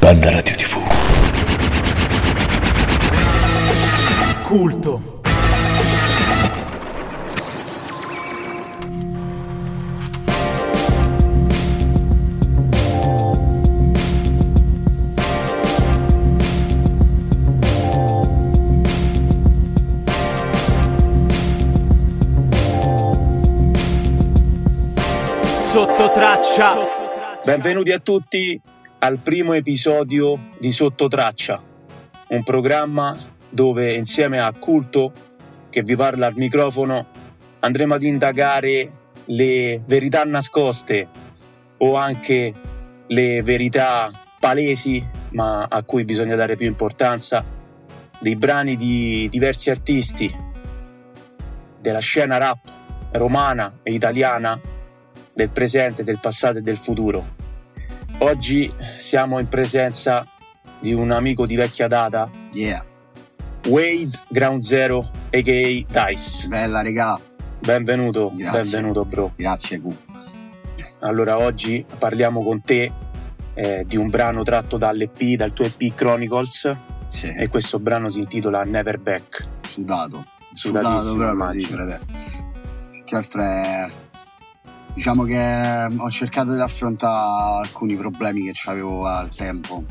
Banda Radio TV. Culto. Sotto traccia. Benvenuti a tutti al primo episodio di Sottotraccia, un programma dove insieme a Culto, che vi parla al microfono, andremo ad indagare le verità nascoste o anche le verità palesi, ma a cui bisogna dare più importanza, dei brani di diversi artisti della scena rap romana e italiana del presente, del passato e del futuro. Oggi siamo in presenza di un amico di vecchia data, Yeah, Wade Ground Zero, a.k.a. Dice. bella regà, Benvenuto, Grazie. benvenuto bro. grazie Q. Allora oggi parliamo con te eh, di un brano tratto dall'EP, dal tuo EP Chronicles Sì, e questo brano si intitola Never Back. sudato, sudato Sudatissimo, proprio sì, immagino. frate. Che altro è... Diciamo che ho cercato di affrontare alcuni problemi che avevo al tempo,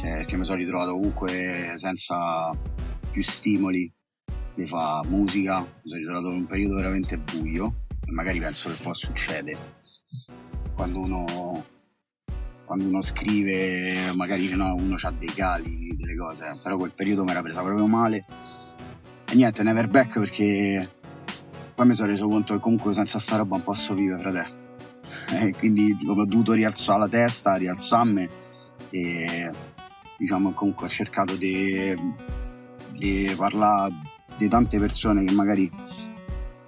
che, che mi sono ritrovato comunque senza più stimoli di fare musica, mi sono ritrovato in un periodo veramente buio e magari penso che può succedere. Quando uno quando uno scrive magari no, uno ha dei cali, delle cose, però quel periodo mi era presa proprio male. E niente, never back perché poi mi sono reso conto che comunque senza sta roba non posso vivere, frate. E quindi ho dovuto rialzare la testa, rialzarmi e diciamo comunque ho cercato di, di parlare di tante persone che magari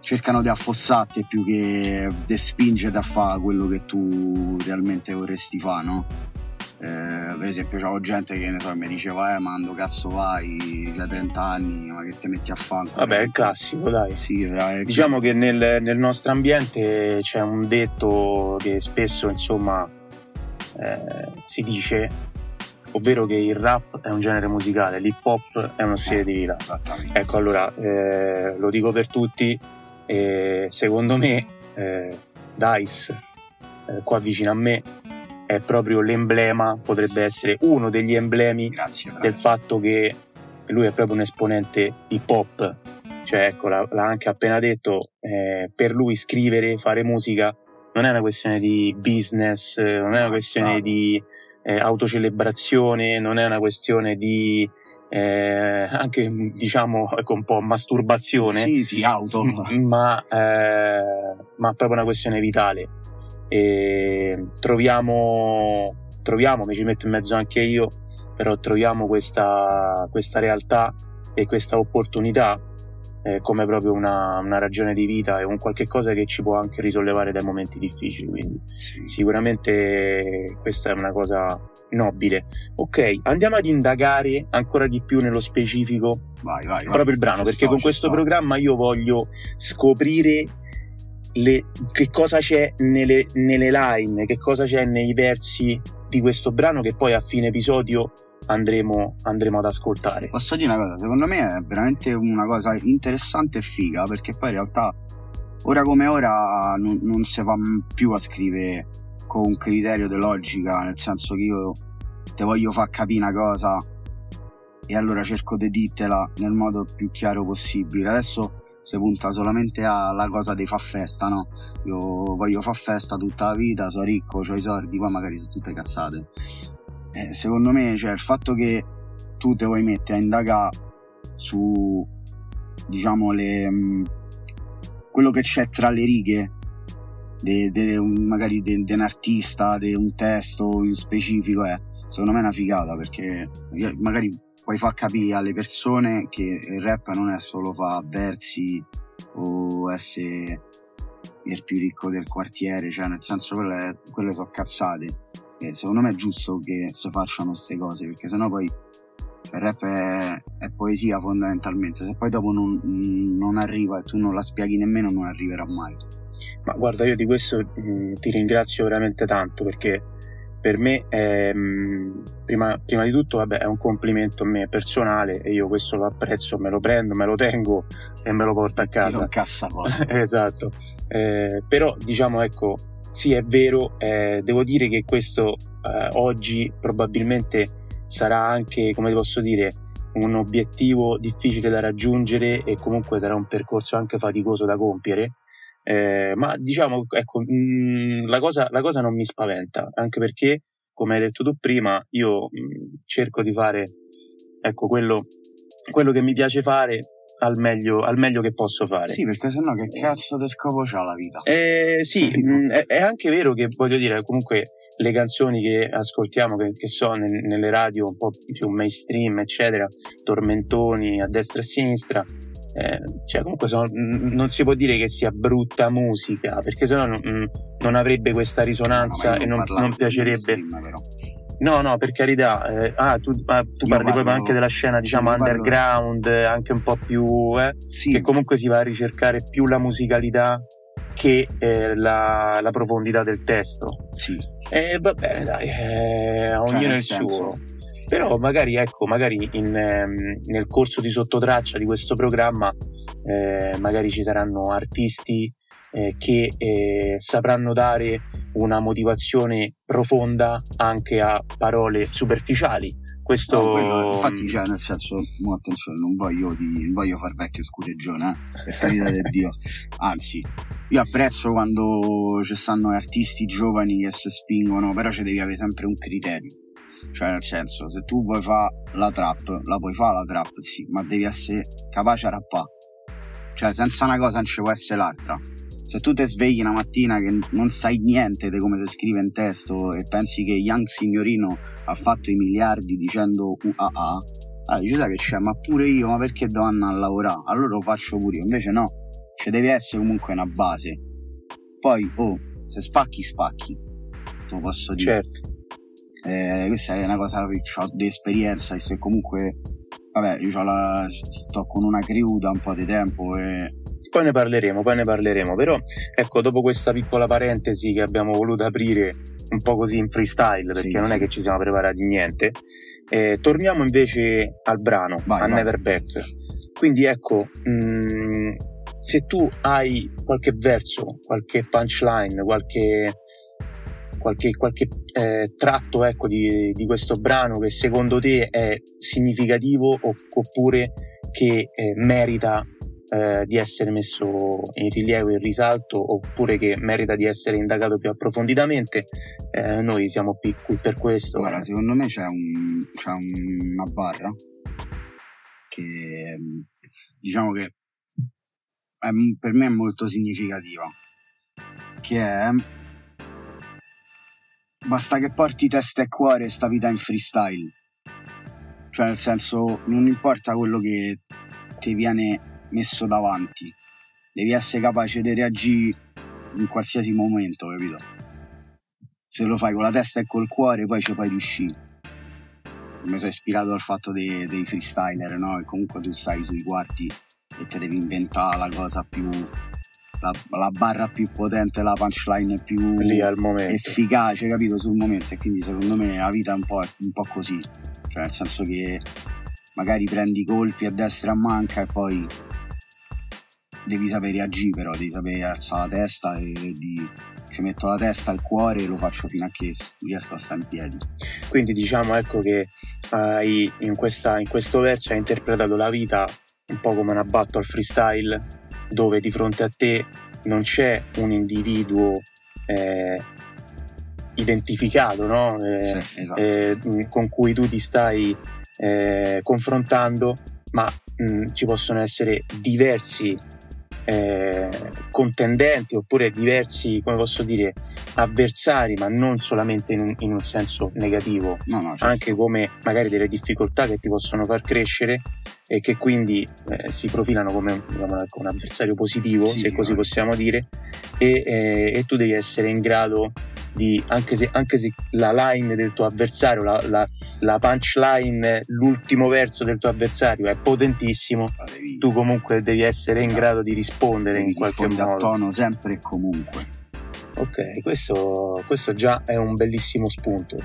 cercano di affossarti più che di spingerti a fare quello che tu realmente vorresti fare, no? Eh, per esempio c'avevo gente che ne so, mi diceva eh ma quando cazzo vai, c'hai 30 anni, ma che ti metti a fare ancora?" Vabbè, è il classico, dai. Sì, eh, Diciamo che nel, nel nostro ambiente c'è un detto che spesso, insomma, eh, si dice, ovvero che il rap è un genere musicale, l'hip hop è uno stile di vita. Ecco, allora, eh, lo dico per tutti, eh, secondo me eh, Dice, qua vicino a me, è proprio l'emblema, potrebbe essere uno degli emblemi Grazie. del fatto che lui è proprio un esponente hip hop. Cioè, ecco, l'ha, l'ha anche appena detto, eh, per lui scrivere, fare musica non è una questione di business, eh, non è una questione Esatto. di eh, autocelebrazione, non è una questione di eh, anche diciamo ecco, un po' masturbazione, Sì, sì, auto. ma, eh, ma proprio una questione vitale. E troviamo, troviamo, mi ci metto in mezzo anche io, però troviamo questa, questa realtà e questa opportunità eh, come proprio una, una ragione di vita e un qualche cosa che ci può anche risollevare dai momenti difficili. Quindi Sì. sicuramente questa è una cosa nobile. Ok, andiamo ad indagare ancora di più nello specifico Vai, vai, vai. proprio il brano, Ci perché sto, con questo sto. programma io voglio scoprire le- che cosa c'è nelle, nelle line, che cosa c'è nei versi di questo brano che poi a fine episodio andremo, andremo ad ascoltare. Posso dire una cosa, secondo me è veramente una cosa interessante e figa, perché poi in realtà ora come ora non, non si va più a scrivere con un criterio di logica, nel senso che io te voglio far capire una cosa e allora cerco di dirtela nel modo più chiaro possibile. Adesso si punta solamente alla cosa dei fa festa, no? Io voglio far festa tutta la vita, sono ricco, ho i soldi, poi magari sono tutte cazzate. Eh, secondo me, cioè, il fatto che tu te vuoi mettere a indagare su, diciamo, le, mh, quello che c'è tra le righe, de, de magari di un artista, di un testo in specifico, eh, secondo me è una figata perché magari puoi far capire alle persone che il rap non è solo fa versi o essere il più ricco del quartiere, cioè nel senso quelle, quelle sono cazzate. E secondo me è giusto che si facciano queste cose, perché sennò poi il rap è, è poesia fondamentalmente. Se poi dopo non, non arriva e tu non la spieghi nemmeno, non arriverà mai. Ma guarda, io di questo mh, ti ringrazio veramente tanto perché per me è, mm, prima, prima, di tutto vabbè, è un complimento a me personale e io questo lo apprezzo, me lo prendo, me lo tengo e me lo porto a casa. cassa esatto. Eh, però diciamo ecco, sì è vero, eh, devo dire che questo eh, oggi probabilmente sarà anche, come posso dire, un obiettivo difficile da raggiungere e comunque sarà un percorso anche faticoso da compiere eh, ma diciamo, ecco, mh, mm, la, cosa, la, cosa, non mi spaventa, anche perché, come hai detto tu prima, io mh, mm, cerco di fare, ecco, quello, quello che mi piace fare al meglio, al meglio, che posso fare. Sì, perché sennò che cazzo di scopo c'ha la vita? Eh, sì, mh, mm, è, è, anche vero che voglio dire, comunque le canzoni che ascoltiamo, che, che sono nelle radio un po' più mainstream, eccetera, tormentoni a destra e a sinistra, eh, cioè comunque sono, non si può dire che sia brutta musica perché sennò non, non avrebbe questa risonanza no, e non, non piacerebbe. no no per carità eh, ah, tu, ah, tu parli parlo, proprio anche della scena diciamo underground parlo... anche un po' più eh, sì. che comunque si va a ricercare più la musicalità che eh, la, la, profondità del testo. Sì e va bene dai eh, a ognuno cioè, il senso... suo però magari ecco magari in, ehm, nel corso di sottotraccia di questo programma eh, magari ci saranno artisti eh, che eh, sapranno dare una motivazione profonda anche a parole superficiali questo no, quello, infatti cioè nel senso no, attenzione non voglio, di, non voglio far vecchio scureggione eh, per carità del Dio anzi io apprezzo quando ci stanno artisti giovani che si spingono però ci devi avere sempre un criterio cioè, nel senso, se tu vuoi fare la trap, la puoi fare la trap, sì, ma devi essere capace a rappare. Cioè, senza una cosa non ci può essere l'altra. Se tu ti svegli una mattina che non sai niente di come si scrive in testo e pensi che Young Signorino ha fatto i miliardi dicendo UAA, allora dici sai che c'è, ma pure io, ma perché devo andare a lavorare? Allora lo faccio pure io. Invece no, ci deve essere comunque una base. Poi, oh, se spacchi, spacchi. Te lo posso dire. Certo. Eh, questa è una cosa che ho di esperienza, se comunque, vabbè, io la, sto con una crew da un po' di tempo e poi ne parleremo, poi ne parleremo. Però, ecco, dopo questa piccola parentesi che abbiamo voluto aprire un po' così in freestyle, perché sì, non sì. è che ci siamo preparati niente, eh, torniamo invece al brano, vai, a vai. Never Back. Quindi, ecco, mh, mm, se tu hai qualche verso, qualche punchline, qualche qualche, qualche eh, tratto ecco, di, di, questo brano che secondo te è significativo oppure che eh, merita eh, di essere messo in rilievo, in risalto oppure che merita di essere indagato più approfonditamente, eh, noi siamo qui per questo. Guarda, secondo me c'è, un, c'è una barra che diciamo che è, per me è molto significativa, che è basta che porti testa e cuore sta vita in freestyle. Cioè, nel senso, non importa quello che ti viene messo davanti, devi essere capace di reagire in qualsiasi momento, capito? Se lo fai con la testa e col cuore, poi ci puoi riuscire. Mi sono ispirato al fatto dei, dei freestyler, no? E comunque tu stai sui quarti e te devi inventare la cosa più la, la, barra più potente, la punchline più efficace, capito, sul momento. E quindi secondo me la vita è un po', un po' così. Cioè, nel senso che magari prendi colpi a destra e a manca e poi devi sapere reagire, però devi sapere alzare la testa e di ci metto la testa, il cuore e lo faccio fino a che riesco a stare in piedi. Quindi diciamo ecco che hai in, questa, in questo verso hai interpretato la vita un po' come una battle freestyle dove di fronte a te non c'è un individuo eh, identificato no? eh, sì, esatto. eh, con cui tu ti stai eh, confrontando, ma mh, ci possono essere diversi eh, contendenti oppure diversi, come posso dire, avversari, ma non solamente in un, in un senso negativo, no, no, certo. anche come magari delle difficoltà che ti possono far crescere e che quindi eh, si profilano come diciamo, un avversario positivo, sì, se così possiamo dire, e, eh, e tu devi essere in grado di, anche se, anche se la line del tuo avversario, la, la, la, punchline, l'ultimo verso del tuo avversario è potentissimo, devi, tu comunque devi essere in grado di rispondere in qualche modo. a tono sempre e comunque. Ok, questo, questo già è un bellissimo spunto.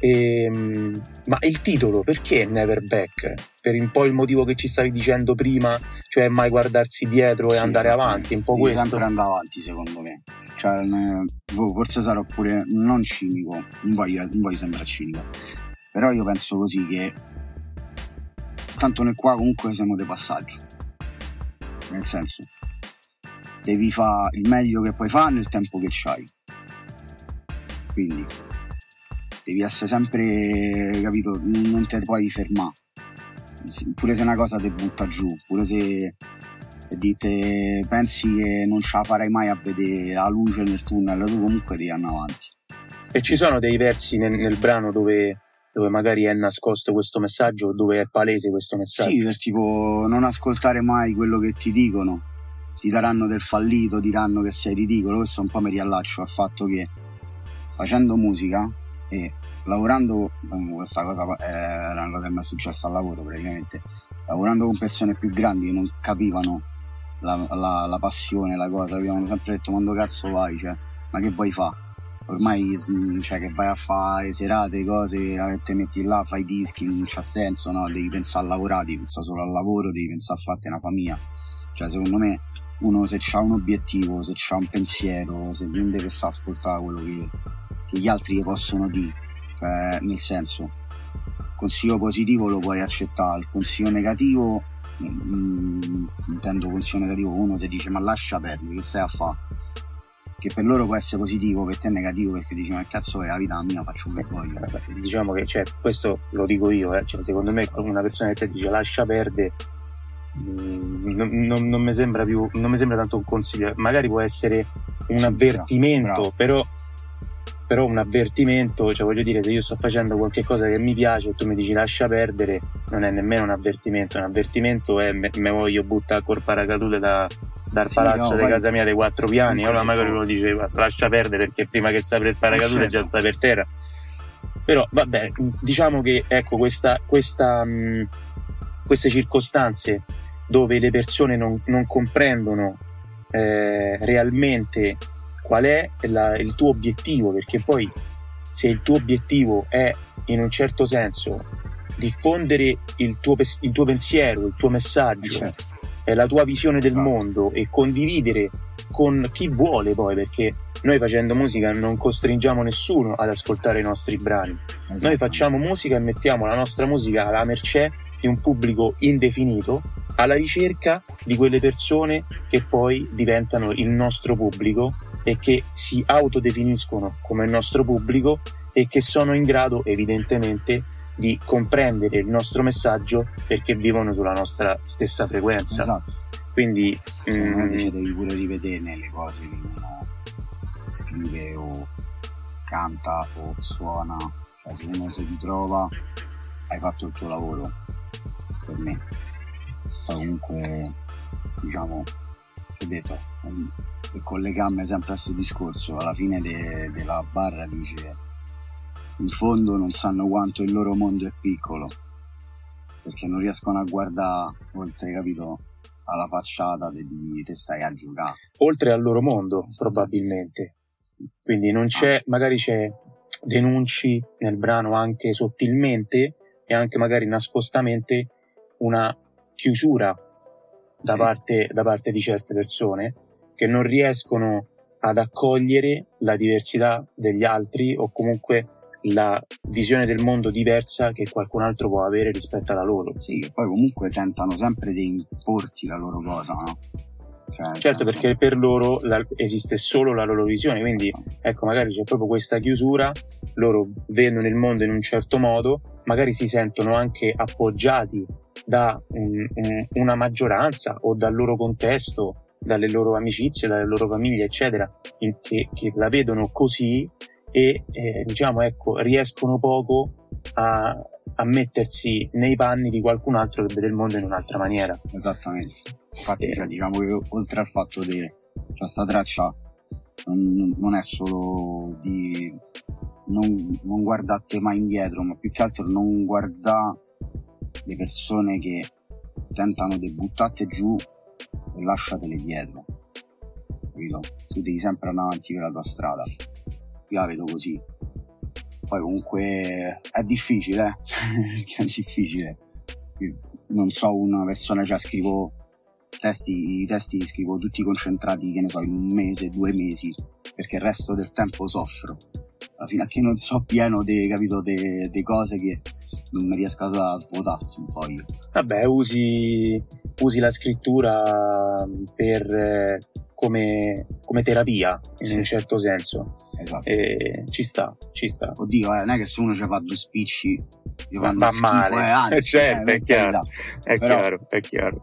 Ehm, ma il titolo perché Never Back? Per un po' il motivo che ci stavi dicendo prima, cioè mai guardarsi dietro e Sì, andare esatto. avanti, un po' Devi questo. sempre andare avanti, secondo me. Cioè, forse sarò pure non cinico, non voglio, non voglio sembrare cinico. Però io penso così che tanto noi qua comunque siamo dei passaggi. Nel senso, devi fare il meglio che puoi fare nel tempo che c'hai. Quindi devi essere sempre, capito, non te puoi fermare. Pure se una cosa ti butta giù, pure se dite pensi che non ce la farai mai a vedere la luce nel tunnel, tu comunque devi andare avanti. E ci sono dei versi nel, nel brano dove, dove magari è nascosto questo messaggio, dove è palese questo messaggio. Sì, per tipo non ascoltare mai quello che ti dicono, ti daranno del fallito, diranno che sei ridicolo, questo un po' mi riallaccio al fatto che facendo musica e lavorando, eh, questa cosa è una cosa che mi è successa al lavoro praticamente, lavorando con persone più grandi che non capivano la, la- la passione, la cosa, abbiamo sempre detto quando cazzo vai, cioè, ma che vuoi fare? Ormai mm, cioè, che vai a fare serate, cose, eh, te metti là, fai dischi, non c'ha senso, no? Devi pensare a lavorare, devi pensare solo al lavoro, devi pensare a farti una famiglia. Cioè, secondo me, uno se ha un obiettivo, se ha un pensiero, se non deve stare a ascoltare quello che, che gli altri possono dire. Cioè, nel senso, consiglio positivo lo puoi accettare, il consiglio negativo, mm, intendo consiglio negativo, uno ti dice ma lascia perdere, che stai a fare? Che per loro può essere positivo, per te è negativo perché dici ma cazzo è la vita mia, faccio quello che voglio. Diciamo che cioè, questo lo dico io, eh, cioè, secondo me una persona che ti dice lascia perdere mm, non, non- non mi sembra più non mi sembra tanto un consiglio magari può essere un avvertimento bravo. però però un avvertimento cioè voglio dire se io sto facendo qualche cosa che mi piace e tu mi dici lascia perdere non è nemmeno un avvertimento. Un avvertimento è me, me voglio buttare col paracadute da, dal Sì, palazzo no, di casa mia dei quattro piani allora magari lo dice lascia perdere perché prima che per il paracadute certo. già sta per terra. Però vabbè diciamo che ecco questa, questa, mh, queste circostanze dove le persone non, non comprendono eh, realmente qual è la- il tuo obiettivo perché poi se il tuo obiettivo è in un certo senso diffondere il tuo, il tuo pensiero, il tuo messaggio, Certo. la tua visione del Esatto. mondo e condividere con chi vuole poi perché noi facendo musica non costringiamo nessuno ad ascoltare i nostri brani noi facciamo musica e mettiamo la nostra musica alla mercé di un pubblico indefinito alla ricerca di quelle persone che poi diventano il nostro pubblico e che si autodefiniscono come il nostro pubblico e che sono in grado evidentemente di comprendere il nostro messaggio perché vivono sulla nostra stessa frequenza. Esatto. Quindi me mm, dice, devi pure rivedere le cose che uno scrive o canta o suona. Cioè, se uno si ritrova, hai fatto il tuo lavoro. Per me. Comunque, diciamo, che detto, um, per collegarmi sempre a questo discorso, alla fine de- della barra dice in fondo non sanno quanto il loro mondo è piccolo perché non riescono a guardare oltre, capito, alla facciata di, di te stai a giocare. oltre al loro mondo, probabilmente. Quindi non c'è, magari c'è denunci nel brano anche sottilmente e anche magari nascostamente una chiusura da, Sì. parte, da parte di certe persone che non riescono ad accogliere la diversità degli altri o comunque la visione del mondo diversa che qualcun altro può avere rispetto alla loro. Sì, che poi comunque tentano sempre di importi la loro cosa, no? Cioè, Certo, senso- perché per loro la- esiste solo la loro visione, quindi ecco, magari c'è proprio questa chiusura, loro vedono il mondo in un certo modo, magari si sentono anche appoggiati da un- un- una maggioranza o dal loro contesto, dalle loro amicizie, dalle loro famiglie, eccetera, che, che la vedono così e eh, diciamo ecco, riescono poco a, a mettersi nei panni di qualcun altro che vede il mondo in un'altra maniera. Esattamente. Infatti, Eh. cioè, diciamo che oltre al fatto di cioè, sta traccia non, non è solo di non, non guardate mai indietro, ma più che altro non guarda le persone che tentano di buttarti giù e lasciatele dietro. capito? Tu devi sempre andare avanti per la tua strada. Io la vedo così. Poi comunque è difficile, eh? è difficile. Io non so una persona, cioè scrivo testi, i testi li scrivo tutti concentrati, che ne so, in un mese, due mesi, perché il resto del tempo soffro. Fine a che non so pieno di, cose che non mi riesco a svuotare su un foglio. Vabbè, usi, usi la scrittura per, come, come terapia, in Sì. un certo senso. Esatto. E ci sta, ci sta. Oddio, eh, non è che se uno ci fa due spicci gli Va- fanno va schifo, male. eh, anzi, Eh, certo, eh, è chiaro. È Però- chiaro, è chiaro.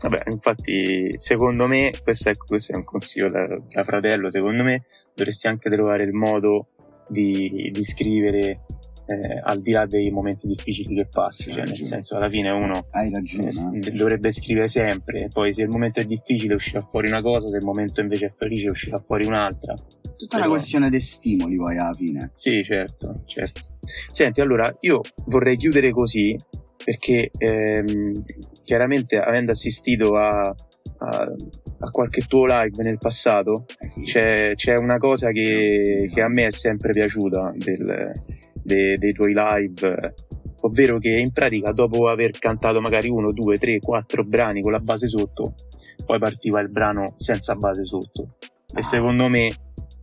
Vabbè, infatti, secondo me, questo è, questo è un consiglio da, da fratello, secondo me dovresti anche trovare il modo di, di scrivere eh, al di là dei momenti difficili che passi, cioè nel senso alla fine uno ragione. eh, eh. dovrebbe scrivere sempre, poi se il momento è difficile uscirà fuori una cosa, se il momento invece è felice uscirà fuori un'altra. Tutta una però- questione di stimoli poi alla fine. Sì, certo, certo. Senti, allora io vorrei chiudere così perché ehm, chiaramente avendo assistito a, a- a qualche tuo live nel passato c'è, c'è una cosa che, che a me è sempre piaciuta del- de- dei tuoi live, ovvero che in pratica dopo aver cantato magari uno, due, tre, quattro brani con la base sotto, poi partiva il brano senza base sotto. E secondo me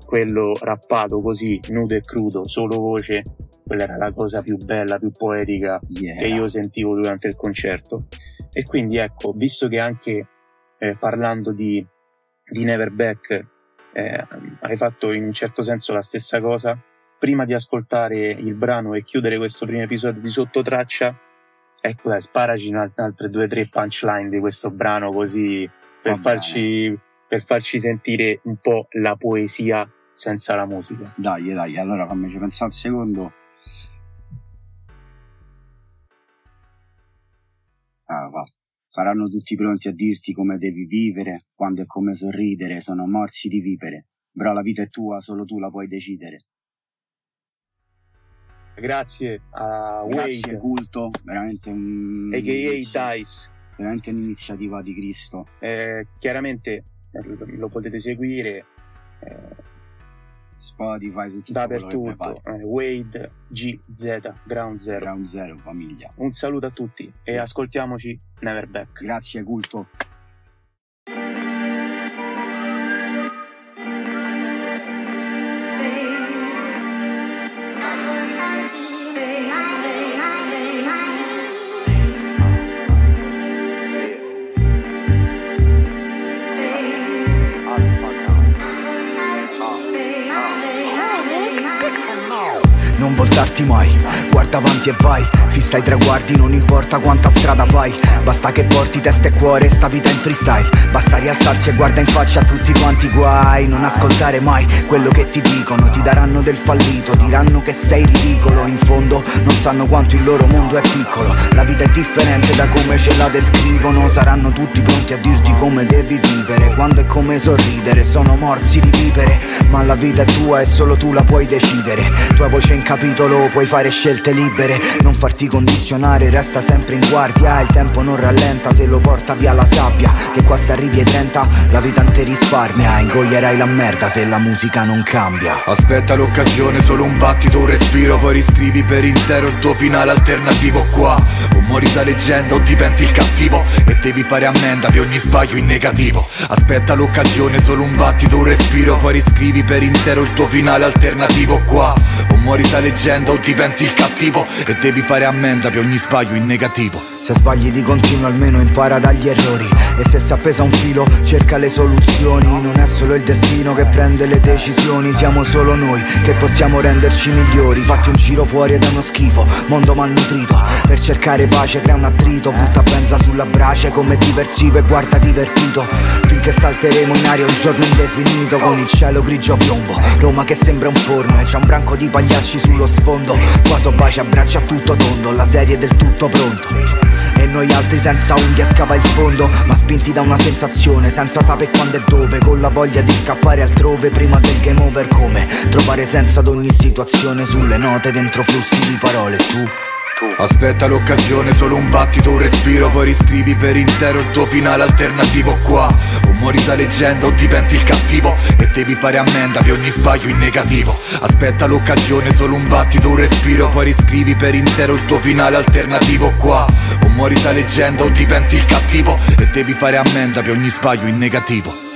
quello rappato così, nudo e crudo, solo voce, quella era la cosa più bella, più poetica Yeah. che io sentivo durante il concerto. E quindi ecco, visto che anche eh, parlando di, di Neverback eh, hai fatto in un certo senso la stessa cosa, prima di ascoltare il brano e chiudere questo primo episodio di Sottotraccia, ecco dai, sparaci in al- altre due o tre punchline di questo brano così per farci, per farci sentire un po' la poesia senza la musica. Dai, dai, allora fammici pensare un secondo. Ah, va. Saranno tutti pronti a dirti come devi vivere, quando e come sorridere, sono morsi di vivere. Però la vita è tua, solo tu la puoi decidere. Grazie a Grazie Wade, culto, veramente un a.k.a. Dice. veramente un'iniziativa di Cristo. Eh, chiaramente eh, lo potete seguire eh, Spotify su tutto dappertutto. Eh, Wade GZ Ground Zero. Ground Zero, famiglia. Un saluto a tutti e ascoltiamoci Neverback. Grazie culto. Voltarti mai, guarda avanti e vai Fissa i traguardi, non importa quanta strada fai. Basta che porti testa e cuore, sta vita in freestyle. Basta rialzarsi e guarda in faccia a tutti quanti guai. Non ascoltare mai quello che ti dicono Ti daranno del fallito, diranno che sei ridicolo. In fondo non sanno quanto il loro mondo è piccolo. La vita è differente da come ce la descrivono. Saranno tutti pronti a dirti come devi vivere. Quando e come sorridere, sono morsi di vivere. Ma la vita è tua e solo tu la puoi decidere. Tua voce in capitolo, puoi fare scelte libere Non farti condizionare, resta sempre in guardia Il tempo non rallenta se lo porta via la sabbia Che qua se arrivi ai 30 la vita non ti risparmia Ingoglierai la merda se la musica non cambia. Aspetta l'occasione, solo un battito, un respiro Poi riscrivi per intero il tuo finale alternativo qua. O muori da leggenda o diventi il cattivo E devi fare ammenda per ogni sbaglio in negativo. Aspetta l'occasione, solo un battito, un respiro Poi riscrivi per intero il tuo finale alternativo qua. O muori da leggenda o diventi il cattivo. E devi fare ammenda per ogni sbaglio in negativo Se sbagli di continuo almeno impara dagli errori. E se si appesa un filo cerca le soluzioni. Non è solo il destino che prende le decisioni. Siamo solo noi che possiamo renderci migliori. Fatti un giro fuori ed è uno schifo Mondo malnutrito. Per cercare pace crea un attrito. Butta benza sulla brace come diversivo e guarda divertito. Finché salteremo in aria un giorno indefinito. Con il cielo grigio piombo. Roma che sembra un forno. E c'è un branco di pagliacci sullo sfondo. Qua so baci a braccia a tutto tondo. La serie del tutto pronto e noi altri senza unghie scava il fondo Ma spinti da una sensazione senza sapere quando e dove Con la voglia di scappare altrove prima del game over come Trovare senso ad ogni situazione sulle note dentro flussi di parole Tu tu. Aspetta l'occasione, solo un battito, un respiro Poi riscrivi per intero il tuo finale alternativo qua. O muori da leggenda o diventi il cattivo E devi fare ammenda per ogni sbaglio in negativo. Aspetta l'occasione, solo un battito, un respiro Poi riscrivi per intero il tuo finale alternativo qua. O muori da leggenda o diventi il cattivo E devi fare ammenda per ogni sbaglio in negativo